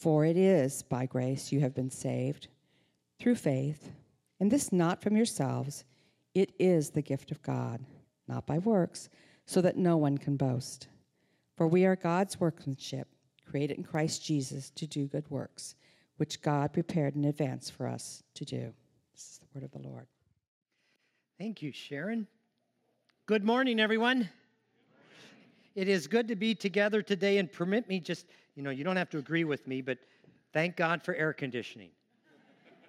For it is by grace you have been saved through faith, and this not from yourselves, it is the gift of God, not by works, so that no one can boast. For we are God's workmanship, created in Christ Jesus to do good works, which God prepared in advance for us to do. This is the word of the Lord. Thank you, Sharon. Good morning, everyone. It is good to be together today, and permit me just, you know, you don't have to agree with me, but thank God for air conditioning.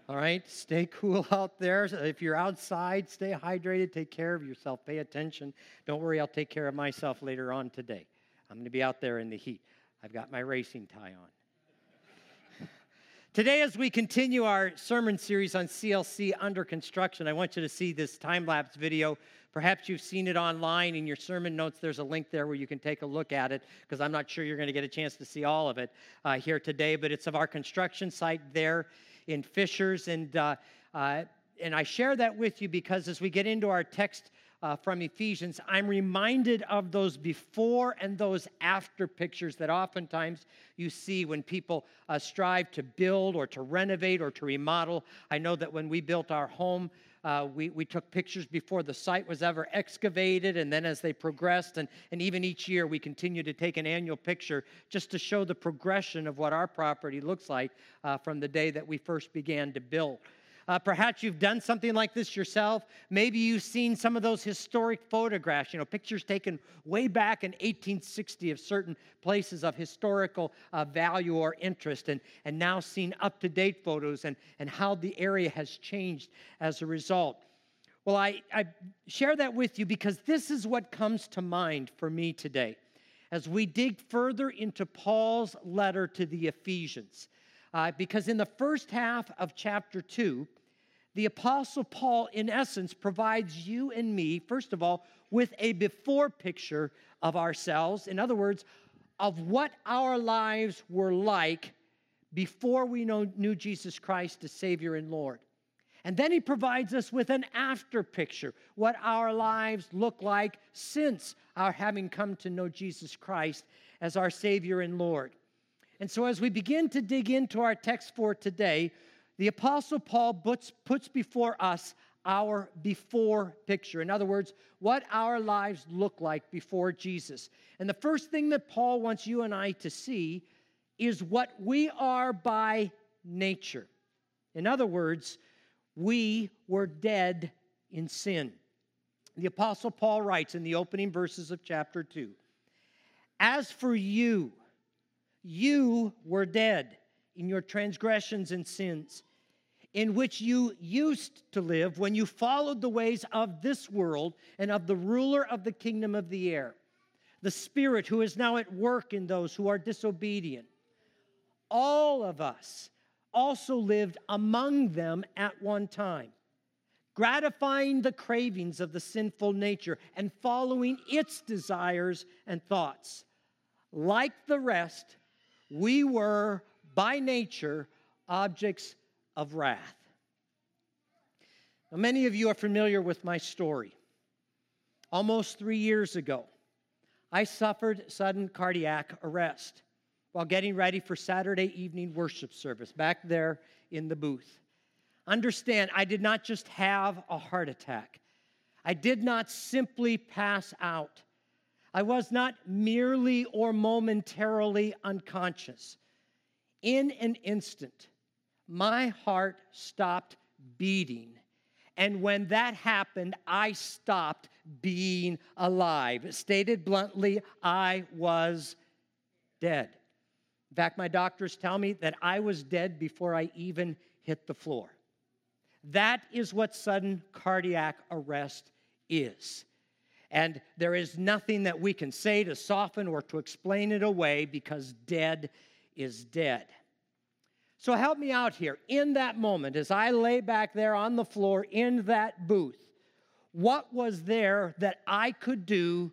All right, stay cool out there. If you're outside, stay hydrated, take care of yourself, pay attention. Don't worry, I'll take care of myself later on today. I'm going to be out there in the heat. I've got my racing tie on. Today, as we continue our sermon series on CLC under construction, I want you to see this time lapse video Perhaps you've seen it online in your sermon notes. There's a link there where you can take a look at it because I'm not sure you're going to get a chance to see all of it uh, here today. But it's of our construction site there in Fishers. And, uh, uh, and I share that with you because as we get into our text uh, from Ephesians, I'm reminded of those before and those after pictures that oftentimes you see when people uh, strive to build or to renovate or to remodel. I know that when we built our home, uh, we, we took pictures before the site was ever excavated, and then as they progressed, and, and even each year we continue to take an annual picture just to show the progression of what our property looks like uh, from the day that we first began to build. Uh, perhaps you've done something like this yourself. Maybe you've seen some of those historic photographs, you know, pictures taken way back in 1860 of certain places of historical uh, value or interest, and, and now seen up to date photos and, and how the area has changed as a result. Well, I, I share that with you because this is what comes to mind for me today as we dig further into Paul's letter to the Ephesians. Uh, because in the first half of chapter 2, the Apostle Paul, in essence, provides you and me, first of all, with a before picture of ourselves. In other words, of what our lives were like before we knew Jesus Christ as Savior and Lord. And then he provides us with an after picture, what our lives look like since our having come to know Jesus Christ as our Savior and Lord. And so, as we begin to dig into our text for today, the Apostle Paul puts, puts before us our before picture. In other words, what our lives look like before Jesus. And the first thing that Paul wants you and I to see is what we are by nature. In other words, we were dead in sin. The Apostle Paul writes in the opening verses of chapter 2 As for you, you were dead in your transgressions and sins, in which you used to live when you followed the ways of this world and of the ruler of the kingdom of the air, the Spirit who is now at work in those who are disobedient. All of us also lived among them at one time, gratifying the cravings of the sinful nature and following its desires and thoughts. Like the rest, we were by nature objects of wrath. Now, many of you are familiar with my story. Almost three years ago, I suffered sudden cardiac arrest while getting ready for Saturday evening worship service back there in the booth. Understand, I did not just have a heart attack, I did not simply pass out. I was not merely or momentarily unconscious. In an instant, my heart stopped beating. And when that happened, I stopped being alive. Stated bluntly, I was dead. In fact, my doctors tell me that I was dead before I even hit the floor. That is what sudden cardiac arrest is. And there is nothing that we can say to soften or to explain it away because dead is dead. So help me out here. In that moment, as I lay back there on the floor in that booth, what was there that I could do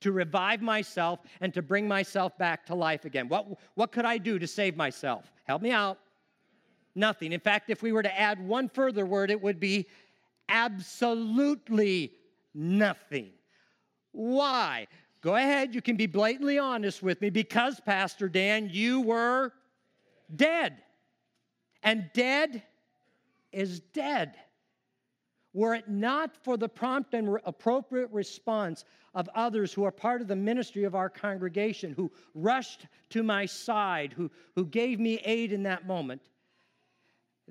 to revive myself and to bring myself back to life again? What, what could I do to save myself? Help me out. Nothing. In fact, if we were to add one further word, it would be absolutely nothing. Why? Go ahead, you can be blatantly honest with me because, Pastor Dan, you were dead. And dead is dead. Were it not for the prompt and re- appropriate response of others who are part of the ministry of our congregation, who rushed to my side, who, who gave me aid in that moment,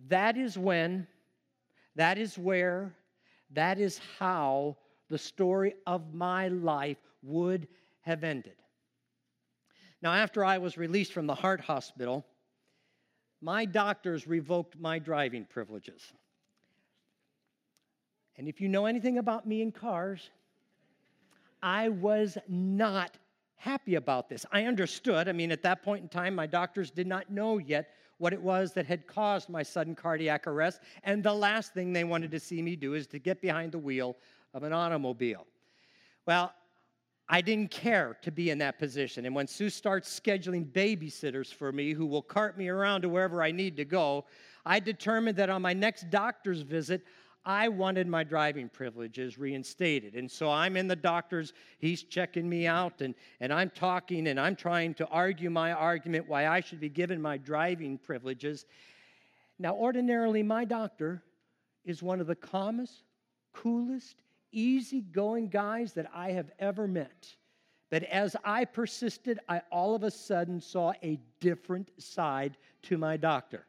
that is when, that is where, that is how the story of my life would have ended. Now, after I was released from the heart hospital, my doctors revoked my driving privileges. And if you know anything about me in cars, I was not happy about this. I understood. I mean, at that point in time, my doctors did not know yet what it was that had caused my sudden cardiac arrest. And the last thing they wanted to see me do is to get behind the wheel of an automobile. Well, I didn't care to be in that position. And when Sue starts scheduling babysitters for me who will cart me around to wherever I need to go, I determined that on my next doctor's visit, I wanted my driving privileges reinstated. And so I'm in the doctor's, he's checking me out, and, and I'm talking and I'm trying to argue my argument why I should be given my driving privileges. Now, ordinarily, my doctor is one of the calmest, coolest, easygoing guys that I have ever met. But as I persisted, I all of a sudden saw a different side to my doctor.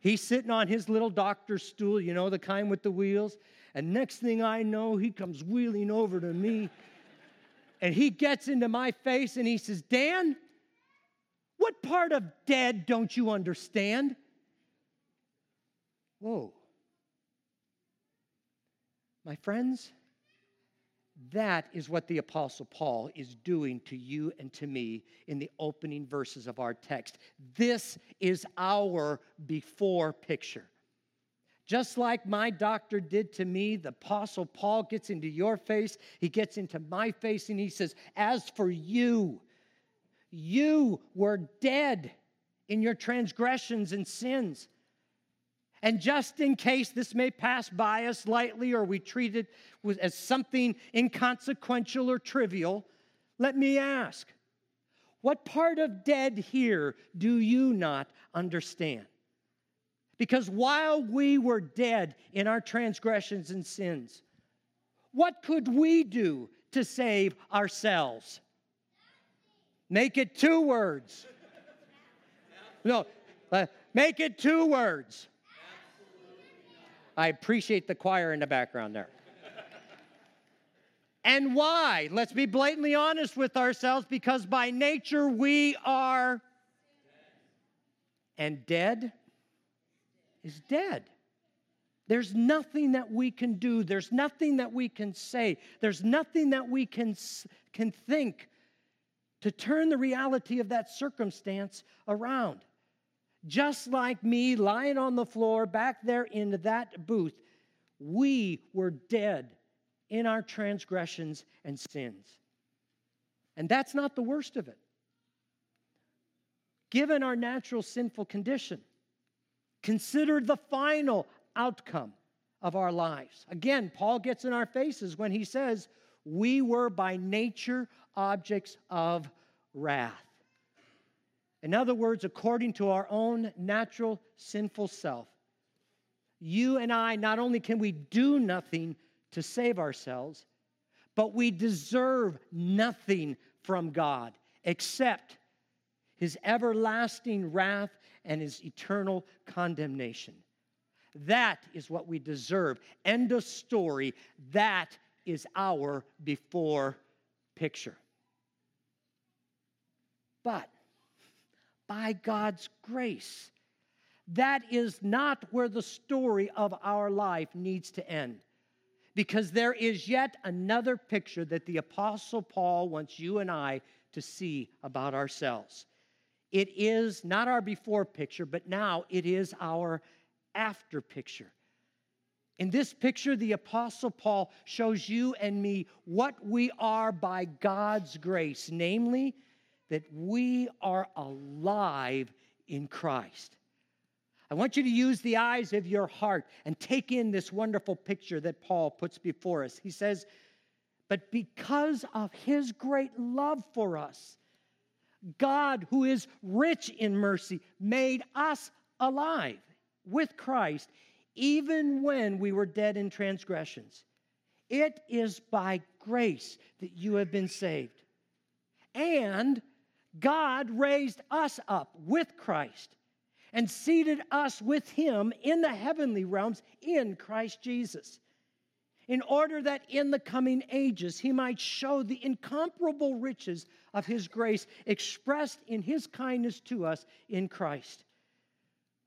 He's sitting on his little doctor's stool, you know, the kind with the wheels. And next thing I know, he comes wheeling over to me and he gets into my face and he says, Dan, what part of dead don't you understand? Whoa. My friends, that is what the Apostle Paul is doing to you and to me in the opening verses of our text. This is our before picture. Just like my doctor did to me, the Apostle Paul gets into your face, he gets into my face, and he says, As for you, you were dead in your transgressions and sins. And just in case this may pass by us lightly or we treat it as something inconsequential or trivial, let me ask what part of dead here do you not understand? Because while we were dead in our transgressions and sins, what could we do to save ourselves? Make it two words. No, uh, make it two words. I appreciate the choir in the background there. and why? Let's be blatantly honest with ourselves because by nature we are and dead is dead. There's nothing that we can do. There's nothing that we can say. There's nothing that we can, can think to turn the reality of that circumstance around just like me lying on the floor back there in that booth, we were dead in our transgressions and sins. And that's not the worst of it. Given our natural sinful condition, consider the final outcome of our lives. Again, Paul gets in our faces when he says, We were by nature objects of wrath. In other words, according to our own natural sinful self, you and I, not only can we do nothing to save ourselves, but we deserve nothing from God except his everlasting wrath and his eternal condemnation. That is what we deserve. End of story. That is our before picture. But by God's grace, that is not where the story of our life needs to end. Because there is yet another picture that the Apostle Paul wants you and I to see about ourselves. It is not our before picture, but now it is our after picture. In this picture, the Apostle Paul shows you and me what we are by God's grace, namely, that we are alive in Christ. I want you to use the eyes of your heart and take in this wonderful picture that Paul puts before us. He says, But because of his great love for us, God, who is rich in mercy, made us alive with Christ, even when we were dead in transgressions. It is by grace that you have been saved. And God raised us up with Christ and seated us with him in the heavenly realms in Christ Jesus, in order that in the coming ages he might show the incomparable riches of his grace expressed in his kindness to us in Christ.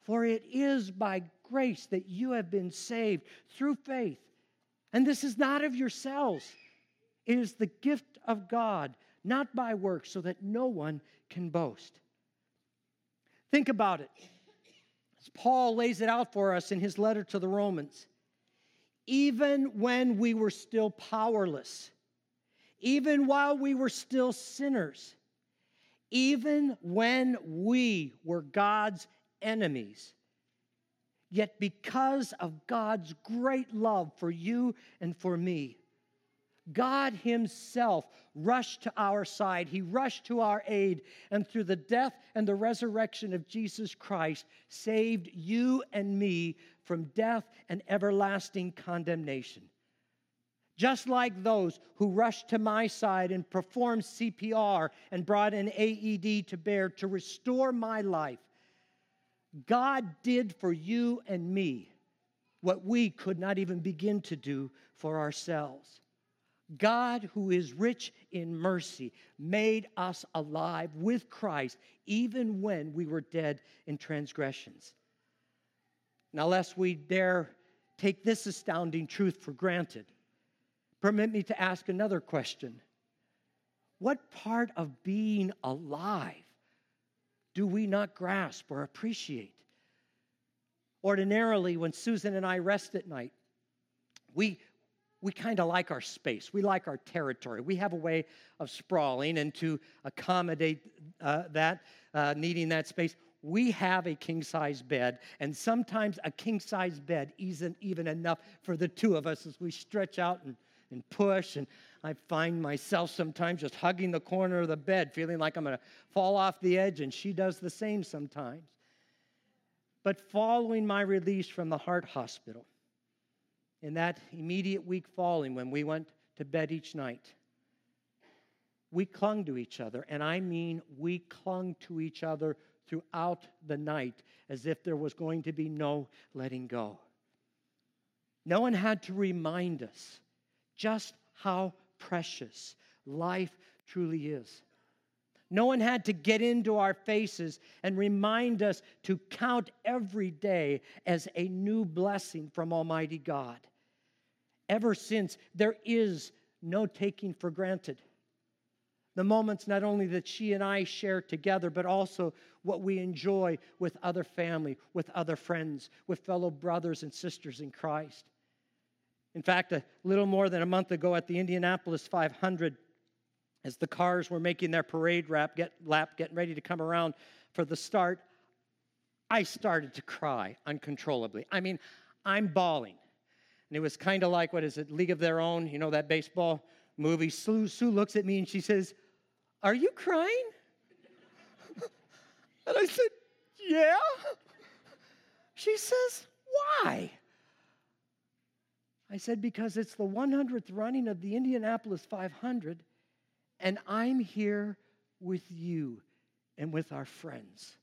For it is by grace that you have been saved through faith. And this is not of yourselves, it is the gift of God, not by works, so that no one can boast. Think about it. As Paul lays it out for us in his letter to the Romans. Even when we were still powerless, even while we were still sinners, even when we were God's enemies. Yet, because of God's great love for you and for me, God Himself rushed to our side. He rushed to our aid, and through the death and the resurrection of Jesus Christ, saved you and me from death and everlasting condemnation. Just like those who rushed to my side and performed CPR and brought an AED to bear to restore my life, God did for you and me what we could not even begin to do for ourselves. God, who is rich in mercy, made us alive with Christ even when we were dead in transgressions. Now, lest we dare take this astounding truth for granted, permit me to ask another question What part of being alive do we not grasp or appreciate? Ordinarily, when Susan and I rest at night, we, we kind of like our space. We like our territory. We have a way of sprawling, and to accommodate uh, that, uh, needing that space, we have a king size bed, and sometimes a king size bed isn't even enough for the two of us as we stretch out and, and push. And I find myself sometimes just hugging the corner of the bed, feeling like I'm going to fall off the edge, and she does the same sometimes. But following my release from the heart hospital, in that immediate week following when we went to bed each night, we clung to each other. And I mean, we clung to each other throughout the night as if there was going to be no letting go. No one had to remind us just how precious life truly is. No one had to get into our faces and remind us to count every day as a new blessing from Almighty God. Ever since, there is no taking for granted. The moments not only that she and I share together, but also what we enjoy with other family, with other friends, with fellow brothers and sisters in Christ. In fact, a little more than a month ago at the Indianapolis 500, as the cars were making their parade lap, get, lap, getting ready to come around for the start, I started to cry uncontrollably. I mean, I'm bawling. And it was kind of like, what is it, League of Their Own, you know, that baseball movie. Sue, Sue looks at me and she says, Are you crying? and I said, Yeah. She says, Why? I said, Because it's the 100th running of the Indianapolis 500, and I'm here with you and with our friends.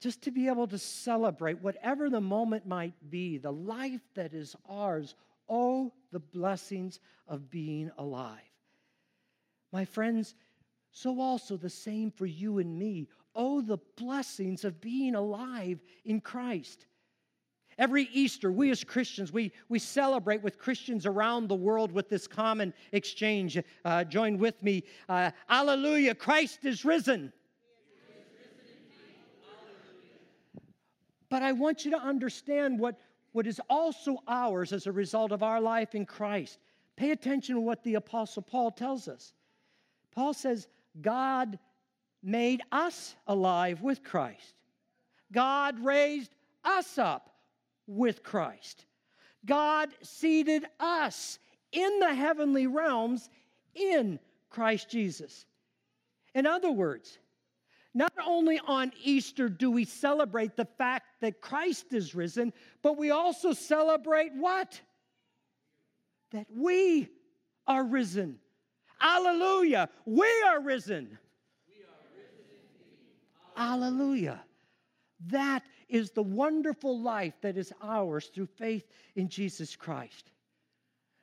Just to be able to celebrate whatever the moment might be, the life that is ours. Oh, the blessings of being alive. My friends, so also the same for you and me. Oh, the blessings of being alive in Christ. Every Easter, we as Christians, we, we celebrate with Christians around the world with this common exchange. Uh, join with me. Uh, Alleluia, Christ is risen. But I want you to understand what, what is also ours as a result of our life in Christ. Pay attention to what the Apostle Paul tells us. Paul says, God made us alive with Christ. God raised us up with Christ. God seated us in the heavenly realms in Christ Jesus. In other words, not only on Easter do we celebrate the fact that Christ is risen, but we also celebrate what? That we are risen. Hallelujah. We are risen. Hallelujah! That is the wonderful life that is ours through faith in Jesus Christ.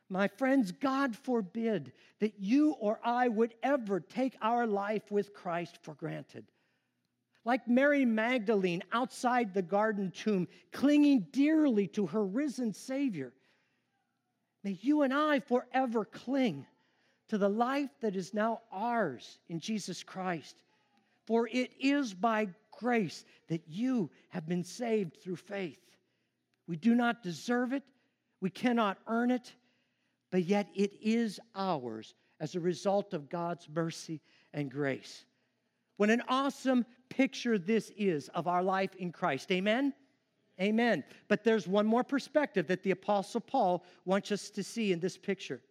My friends, God forbid that you or I would ever take our life with Christ for granted. Like Mary Magdalene outside the garden tomb, clinging dearly to her risen Savior. May you and I forever cling to the life that is now ours in Jesus Christ. For it is by grace that you have been saved through faith. We do not deserve it, we cannot earn it, but yet it is ours as a result of God's mercy and grace. What an awesome picture this is of our life in Christ. Amen? Amen. But there's one more perspective that the Apostle Paul wants us to see in this picture.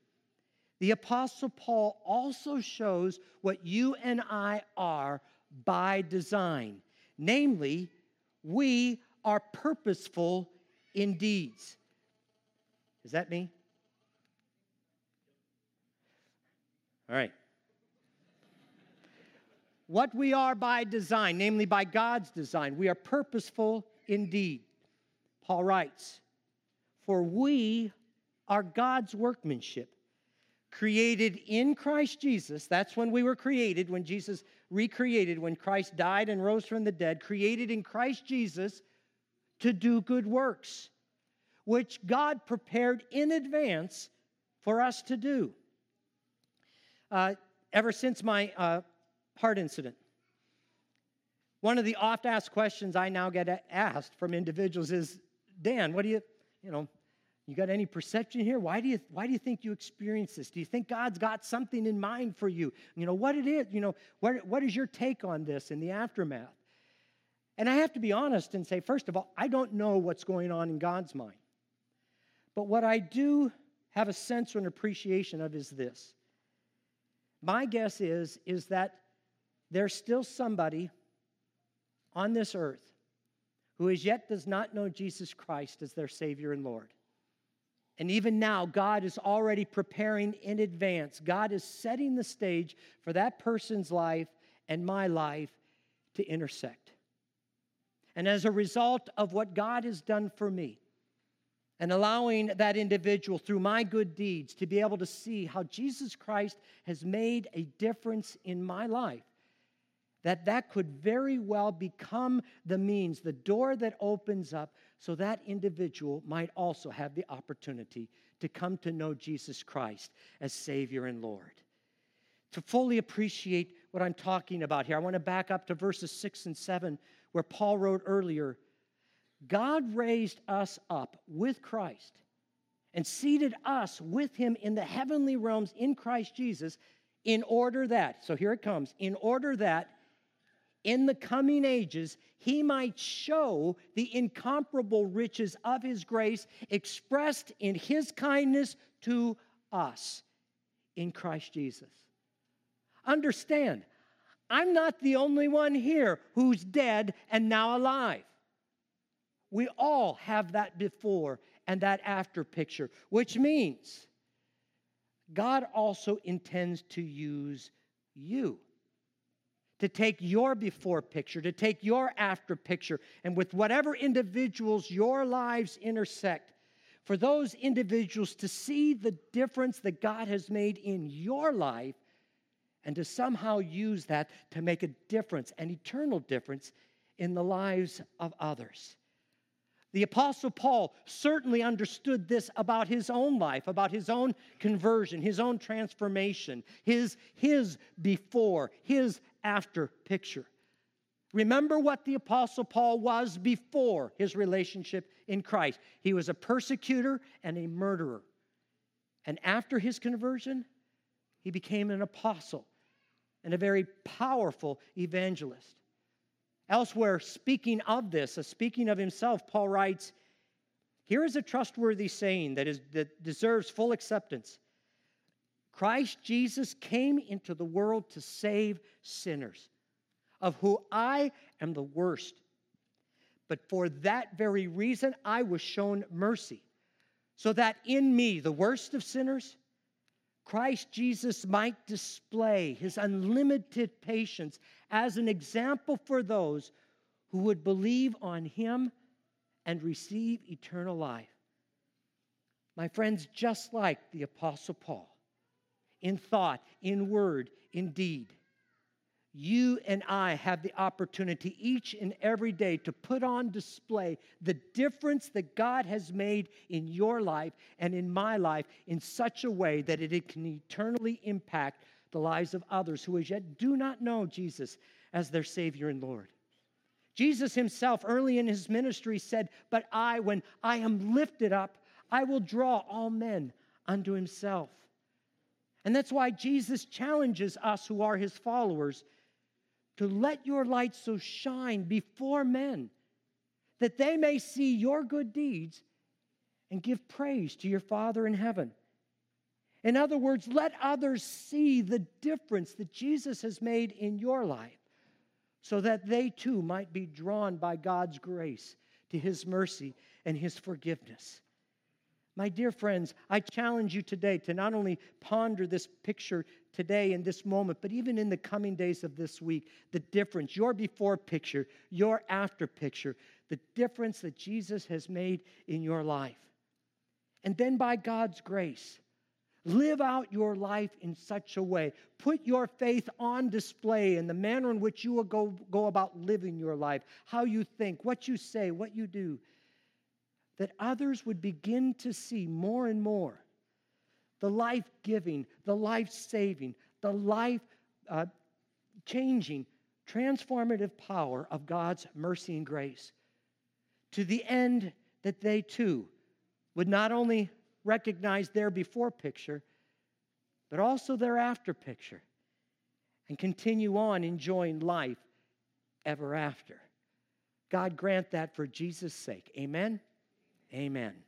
The Apostle Paul also shows what you and I are by design. Namely, we are purposeful in deeds. Is that me? All right. What we are by design, namely by God's design, we are purposeful indeed. Paul writes, For we are God's workmanship created in Christ Jesus. That's when we were created, when Jesus recreated, when Christ died and rose from the dead, created in Christ Jesus to do good works, which God prepared in advance for us to do. Uh, ever since my uh, heart incident, one of the oft asked questions I now get asked from individuals is Dan, what do you, you know, you got any perception here? Why do you why do you think you experience this? Do you think God's got something in mind for you? You know what it is, you know, what, what is your take on this in the aftermath? And I have to be honest and say, first of all, I don't know what's going on in God's mind. But what I do have a sense or an appreciation of is this. My guess is, is that there's still somebody on this earth who as yet does not know Jesus Christ as their Savior and Lord. And even now, God is already preparing in advance. God is setting the stage for that person's life and my life to intersect. And as a result of what God has done for me, and allowing that individual through my good deeds to be able to see how Jesus Christ has made a difference in my life, that that could very well become the means, the door that opens up so that individual might also have the opportunity to come to know Jesus Christ as Savior and Lord. To fully appreciate what I'm talking about here, I want to back up to verses 6 and 7, where Paul wrote earlier God raised us up with Christ and seated us with him in the heavenly realms in Christ Jesus in order that, so here it comes, in order that in the coming ages, he might show the incomparable riches of his grace expressed in his kindness to us in Christ Jesus. Understand, I'm not the only one here who's dead and now alive. We all have that before and that after picture, which means God also intends to use you to take your before picture, to take your after picture, and with whatever individuals your lives intersect, for those individuals to see the difference that God has made in your life and to somehow use that to make a difference, an eternal difference in the lives of others. The Apostle Paul certainly understood this about his own life, about his own conversion, his own transformation, his, his before, his after picture. Remember what the Apostle Paul was before his relationship in Christ. He was a persecutor and a murderer. And after his conversion, he became an apostle and a very powerful evangelist. Elsewhere, speaking of this, speaking of himself, Paul writes, Here is a trustworthy saying that, is, that deserves full acceptance Christ Jesus came into the world to save sinners, of who I am the worst. But for that very reason, I was shown mercy, so that in me, the worst of sinners, Christ Jesus might display his unlimited patience as an example for those who would believe on him and receive eternal life. My friends, just like the Apostle Paul, in thought, in word, in deed, you and I have the opportunity each and every day to put on display the difference that God has made in your life and in my life in such a way that it can eternally impact the lives of others who as yet do not know Jesus as their Savior and Lord. Jesus himself, early in his ministry, said, But I, when I am lifted up, I will draw all men unto himself. And that's why Jesus challenges us who are his followers to let your light so shine before men that they may see your good deeds and give praise to your Father in heaven. In other words, let others see the difference that Jesus has made in your life so that they too might be drawn by God's grace to his mercy and his forgiveness. My dear friends, I challenge you today to not only ponder this picture today in this moment, but even in the coming days of this week, the difference, your before picture, your after picture, the difference that Jesus has made in your life. And then by God's grace, live out your life in such a way. Put your faith on display in the manner in which you will go, go about living your life, how you think, what you say, what you do that others would begin to see more and more the life giving, the life saving, the life uh, changing, transformative power of God's mercy and grace to the end that they too would not only recognize their before picture, but also their after picture and continue on enjoying life ever after. God grant that for Jesus' sake. Amen. Amen.